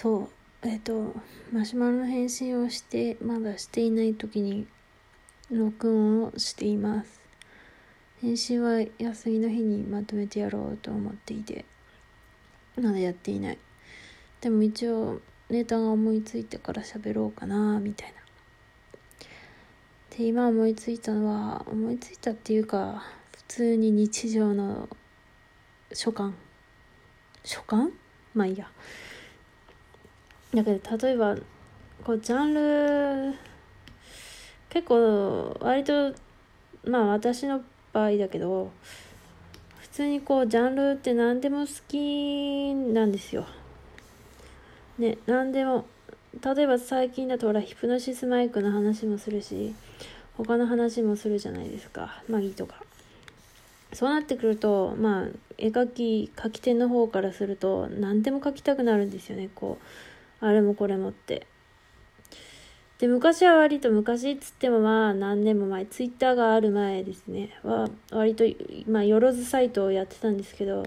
そう。えっ、とマシュマロの返信をしてまだしていない時に録音をしています。返信は休みの日にまとめてやろうと思っていてまだやっていない。でも一応ネタが思いついてから喋ろうかなみたいな。で今思いついたのは思いついたっていうか普通に日常の所感所感まあいいや。だけど例えばこうジャンル結構割とまあ私の場合だけど普通にこうジャンルって何でも好きなんですよ。ね何でも例えば最近だとほらヒプノシスマイクの話もするし他の話もするじゃないですかマギとか。そうなってくるとまあ絵描き描き手の方からすると何でも描きたくなるんですよねこうあれもこれもって。で昔は割と昔っつってもまあ何年も前ツイッターがある前ですねは割とまあよろずサイトをやってたんですけど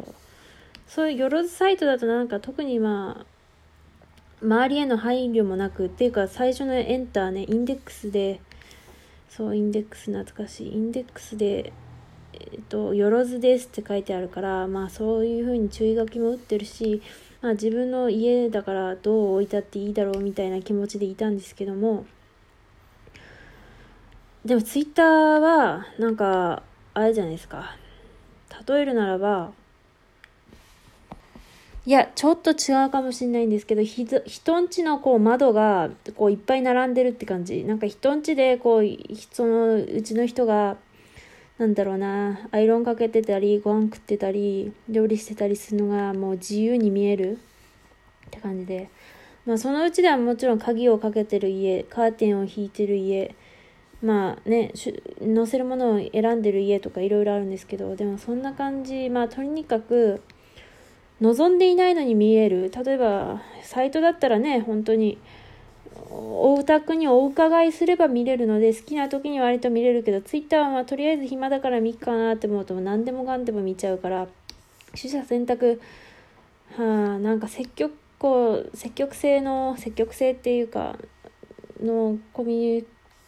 そういうよろずサイトだとなんか特にまあ周りへの配慮もなくっていうか最初のエンターねインデックスでそうインデックス懐かしいインデックスでえっと、よろずですって書いてあるから、まあそういう風に注意書きも打ってるし、まあ自分の家だからどう置いたっていいだろうみたいな気持ちでいたんですけども、でもツイッターは、なんか、あれじゃないですか。例えるならば、いや、ちょっと違うかもしれないんですけど、ひ人んちのこう窓がこういっぱい並んでるって感じ。なんか人んちでこう、そのうちの人が、なんだろうな、アイロンかけてたり、ご飯食ってたり、料理してたりするのがもう自由に見えるって感じで。まあそのうちではもちろん鍵をかけてる家、カーテンを引いてる家、まあね、載せるものを選んでる家とかいろいろあるんですけど、でもそんな感じ、まあとにかく、望んでいないのに見える。例えば、サイトだったらね、本当に、お宅にお伺いすれば見れるので好きな時に割と見れるけどツイッターはまあとりあえず暇だから見っかなって思うと何でもかんでも見ちゃうから取捨選択。はあなんか積極こう積極性の積極性っていうかのコミュニ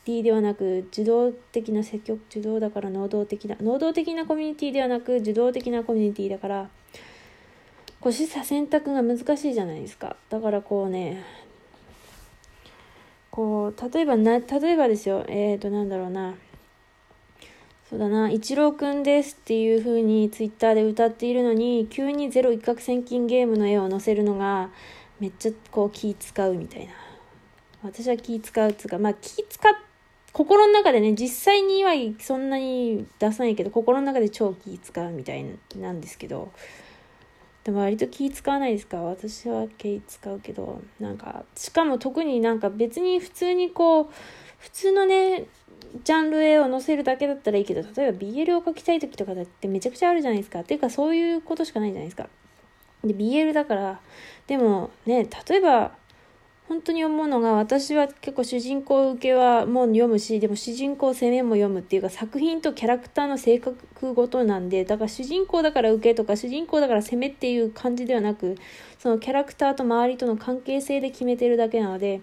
ティではなく受動的な積極受動だから能動的な能動的なコミュニティではなく受動的なコミュニティだからこう取捨選択が難しいじゃないですか。だからこうねこう例えばな例えばですよ。えっ、ー、となんだろうな。そうだな、一郎くんですっていう風にツイッターで歌っているのに、急にゼロ一攫千金ゲームの絵を載せるのが、めっちゃこう気使うみたいな。私は気使うつうか、まあ気使っ、心の中でね、実際にはそんなに出さないけど、心の中で超気使うみたいなんですけど、でも割と気使わないですか？私は気使うけどなんかしかも特になんか別に普通にこう普通のねジャンル絵を載せるだけだったらいいけど例えば BL を描きたい時とかだってめちゃくちゃあるじゃないですか。っていうかそういうことしかないじゃないですか。で BL だからでもね例えば本当に思うのが私は結構主人公受けはもう読むしでも主人公攻めも読むっていうか作品とキャラクターの性格ごとなんでだから主人公だから受けとか主人公だから攻めっていう感じではなくそのキャラクターと周りとの関係性で決めてるだけなので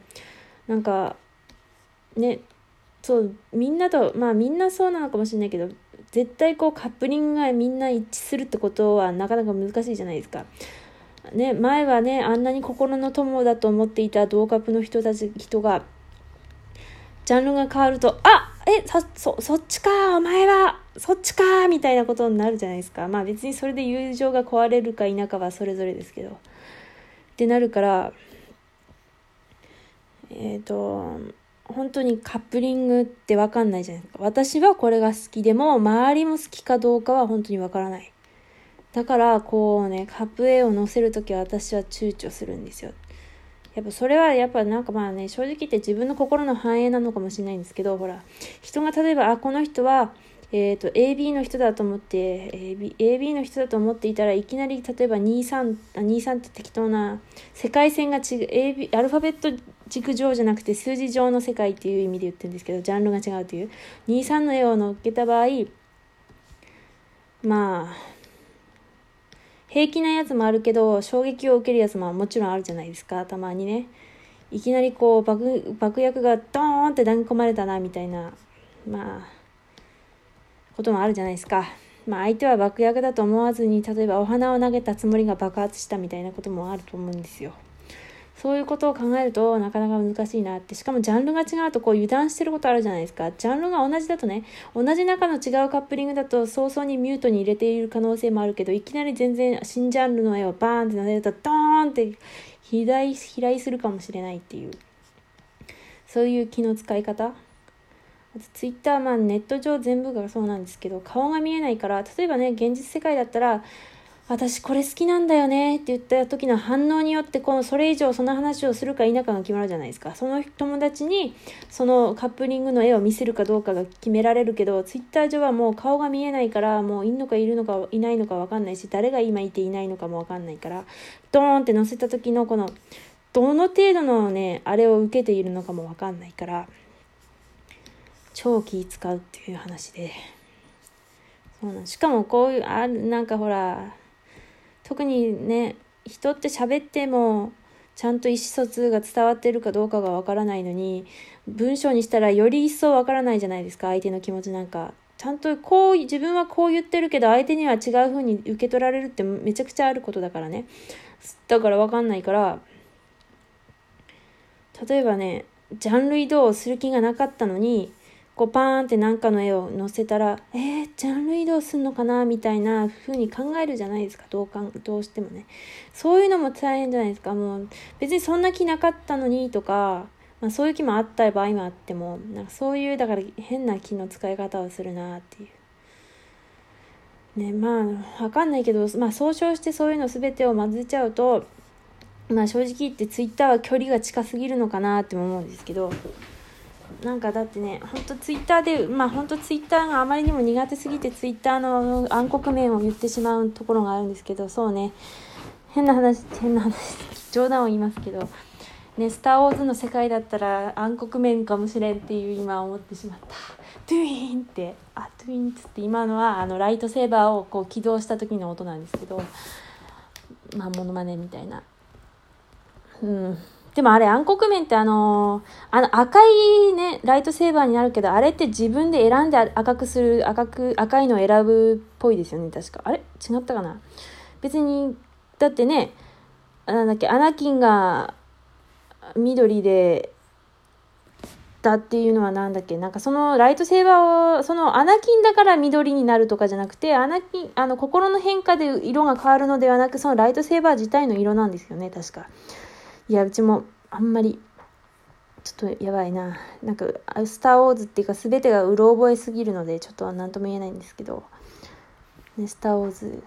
なんかねそうみんなとまあみんなそうなのかもしれないけど絶対こうカップリングがみんな一致するってことはなかなか難しいじゃないですか。ね、前はね、あんなに心の友だと思っていた同格の人たち、人が、ジャンルが変わると、あえ、そ、そ、そっちか、お前は、そっちか、みたいなことになるじゃないですか。まあ別にそれで友情が壊れるか否かはそれぞれですけど。ってなるから、えっ、ー、と、本当にカップリングってわかんないじゃないですか。私はこれが好きでも、周りも好きかどうかは本当にわからない。だからこうねカップ A を載せる時は私は躊躇するんですよ。やっぱそれはやっぱなんかまあね正直言って自分の心の反映なのかもしれないんですけどほら人が例えばあこの人はえーと、AB の人だと思って AB, AB の人だと思っていたらいきなり例えば23 23って適当な世界線が違う AB アルファベット軸上じゃなくて数字上の世界っていう意味で言ってるんですけどジャンルが違うという。23の絵を載っけた場合まあ平気なやつもあるけど、衝撃を受けるやつももちろんあるじゃないですか、たまにね。いきなりこう爆、爆薬がドーンって投げ込まれたな、みたいな、まあ、こともあるじゃないですか。まあ相手は爆薬だと思わずに、例えばお花を投げたつもりが爆発したみたいなこともあると思うんですよ。そういうことを考えるとなかなか難しいなって。しかもジャンルが違うとこう油断してることあるじゃないですか。ジャンルが同じだとね、同じ中の違うカップリングだと早々にミュートに入れている可能性もあるけど、いきなり全然新ジャンルの絵をバーンって乗せるとドーンって飛来飛来するかもしれないっていう。そういう気の使い方あとツイッター、まあネット上全部がそうなんですけど、顔が見えないから、例えばね、現実世界だったら、私これ好きなんだよねって言った時の反応によってこのそれ以上その話をするか否かが決まるじゃないですか。その友達にそのカップリングの絵を見せるかどうかが決められるけどツイッター上はもう顔が見えないからもういんのかいるのかいないのか分かんないし誰が今いていないのかも分かんないからドーンって載せた時のこのどの程度のねあれを受けているのかも分かんないから超気使うっていう話で。そうなんしかもこういうあなんかほら特にね人って喋ってもちゃんと意思疎通が伝わってるかどうかがわからないのに文章にしたらより一層わからないじゃないですか相手の気持ちなんか。ちゃんとこう自分はこう言ってるけど相手には違う風に受け取られるってめちゃくちゃあることだからね。だからわかんないから例えばねジャンル移動する気がなかったのにこうパーンって何かの絵を載せたら、えー、ジャンル移動すんのかなみたいな風に考えるじゃないですか、どうかどうしてもね。そういうのも大変じゃないですか。もう別にそんな気なかったのにとか、まあ、そういう気もあった場合もあっても、なんかそういう、だから変な気の使い方をするなっていう。ね、まあ、わかんないけど、まあ、総称してそういうの全てを混ぜちゃうと、まあ正直言ってツイッターは距離が近すぎるのかなって思うんですけど、なんかだってね、ほんとツイッターで、まあほんとツイッターがあまりにも苦手すぎてツイッターの暗黒面を言ってしまうところがあるんですけど、そうね、変な話、変な話、冗談を言いますけど、ね、スター・ウォーズの世界だったら暗黒面かもしれんっていう今思ってしまった。トゥイーンって、あ、トゥイーンっつって今のはあのライトセーバーをこう起動した時の音なんですけど、まあモノマネみたいな。うん。でもあれ暗黒面ってあのー、あの赤いね、ライトセーバーになるけど、あれって自分で選んで赤くする、赤く、赤いのを選ぶっぽいですよね、確か。あれ？違ったかな？別に、だってね、なんだっけ、アナキンが緑で、だっていうのはなんだっけ？なんかそのライトセーバーを、そのアナキンだから緑になるとかじゃなくて、アナキン、あの心の変化で色が変わるのではなく、そのライトセーバー自体の色なんですよね、確か。いやうちもあんまりちょっとやばいな。なんか「スター・ウォーズ」っていうか全てがうろ覚えすぎるのでちょっと何とも言えないんですけど「ね、スター・ウォーズ」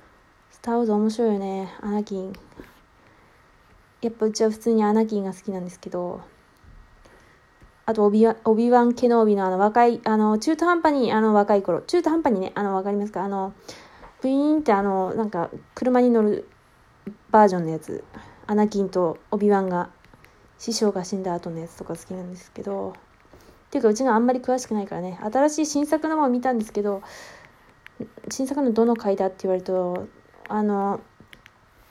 「スター・ウォーズ」面白いよね。アナキン。やっぱうちは普通にアナキンが好きなんですけど。あとオビワオビワン・ケノービのあの若いあの中途半端にあの若い頃。中途半端にねあの分かりますか？あのブイーンってあのなんか車に乗るバージョンのやつ。アナキンとオビワンが師匠が死んだ後のやつとか好きなんですけど。っていうかうちがあんまり詳しくないからね。新しい新作のも見たんですけど新作のどの回だって言われるとあの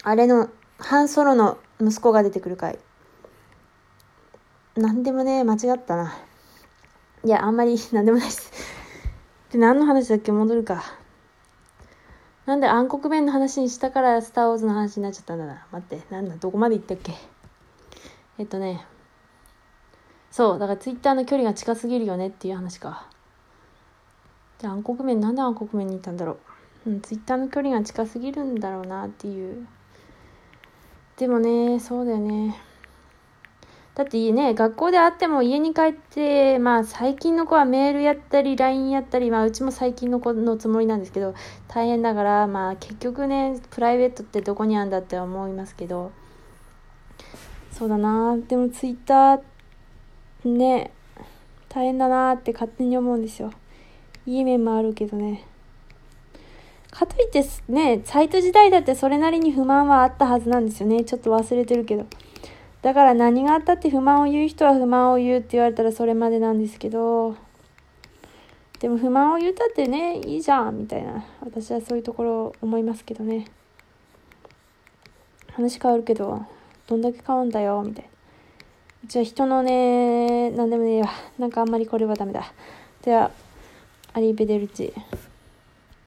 あれのハンソロの息子が出てくる回。何でもね間違ったな。いやあんまり何でもないです。で何の話だっけ？戻るか。なんで暗黒面の話にしたからスター・ウォーズの話になっちゃったんだな。待って、なんだ、どこまで行ったっけ？えっとね、そう、だからツイッターの距離が近すぎるよねっていう話か。じゃあ暗黒面、なんで暗黒面に行ったんだろう？うん、ツイッターの距離が近すぎるんだろうなっていう。でもね、そうだよね。だってね、学校で会っても家に帰って、まあ最近の子はメールやったり LINE やったり、まあうちも最近の子のつもりなんですけど、大変だから、まあ結局ね、プライベートってどこにあるんだって思いますけど、そうだなでもツイッター、ね、大変だなって勝手に思うんですよ。いい面もあるけどね。かといってね、サイト時代だってそれなりに不満はあったはずなんですよね。ちょっと忘れてるけど。だから何があったって不満を言う人は不満を言うって言われたらそれまでなんですけど、でも不満を言うたってね、いいじゃん、みたいな。私はそういうところを思いますけどね。話変わるけど、どんだけ変わんだよ、みたいな。じゃあ人のね、なんでもねえわ。なんかあんまりこれはダメだ。では、アリーベデルチ。